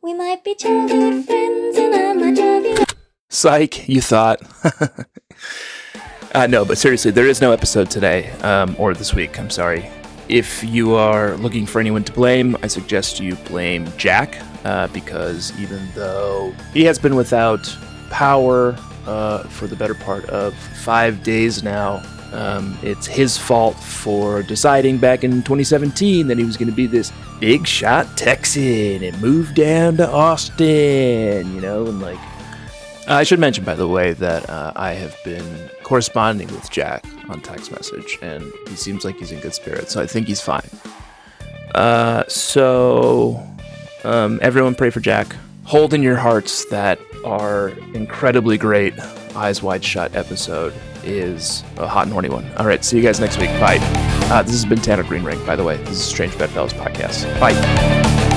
We might be childhood friends and I might drive you. Psych, you thought. uh, no, but seriously, there is no episode today, um, or this week, I'm sorry. If you are looking for anyone to blame, I suggest you blame Jack, uh, because even though he has been without power uh, for the better part of five days now, um, it's his fault for deciding back in 2017 that he was going to be this big shot Texan and move down to Austin, you know, and like I should mention, by the way, that uh, I have been corresponding with Jack on text message, and he seems like he's in good spirits, so I think he's fine. Uh, so, um, everyone pray for Jack. Hold in your hearts that our incredibly great Eyes Wide Shut episode is a hot and horny one. All right, see you guys next week. Bye. Uh, this has been Tanner Greenring, by the way. This is Strange Bedfellows Podcast. Bye.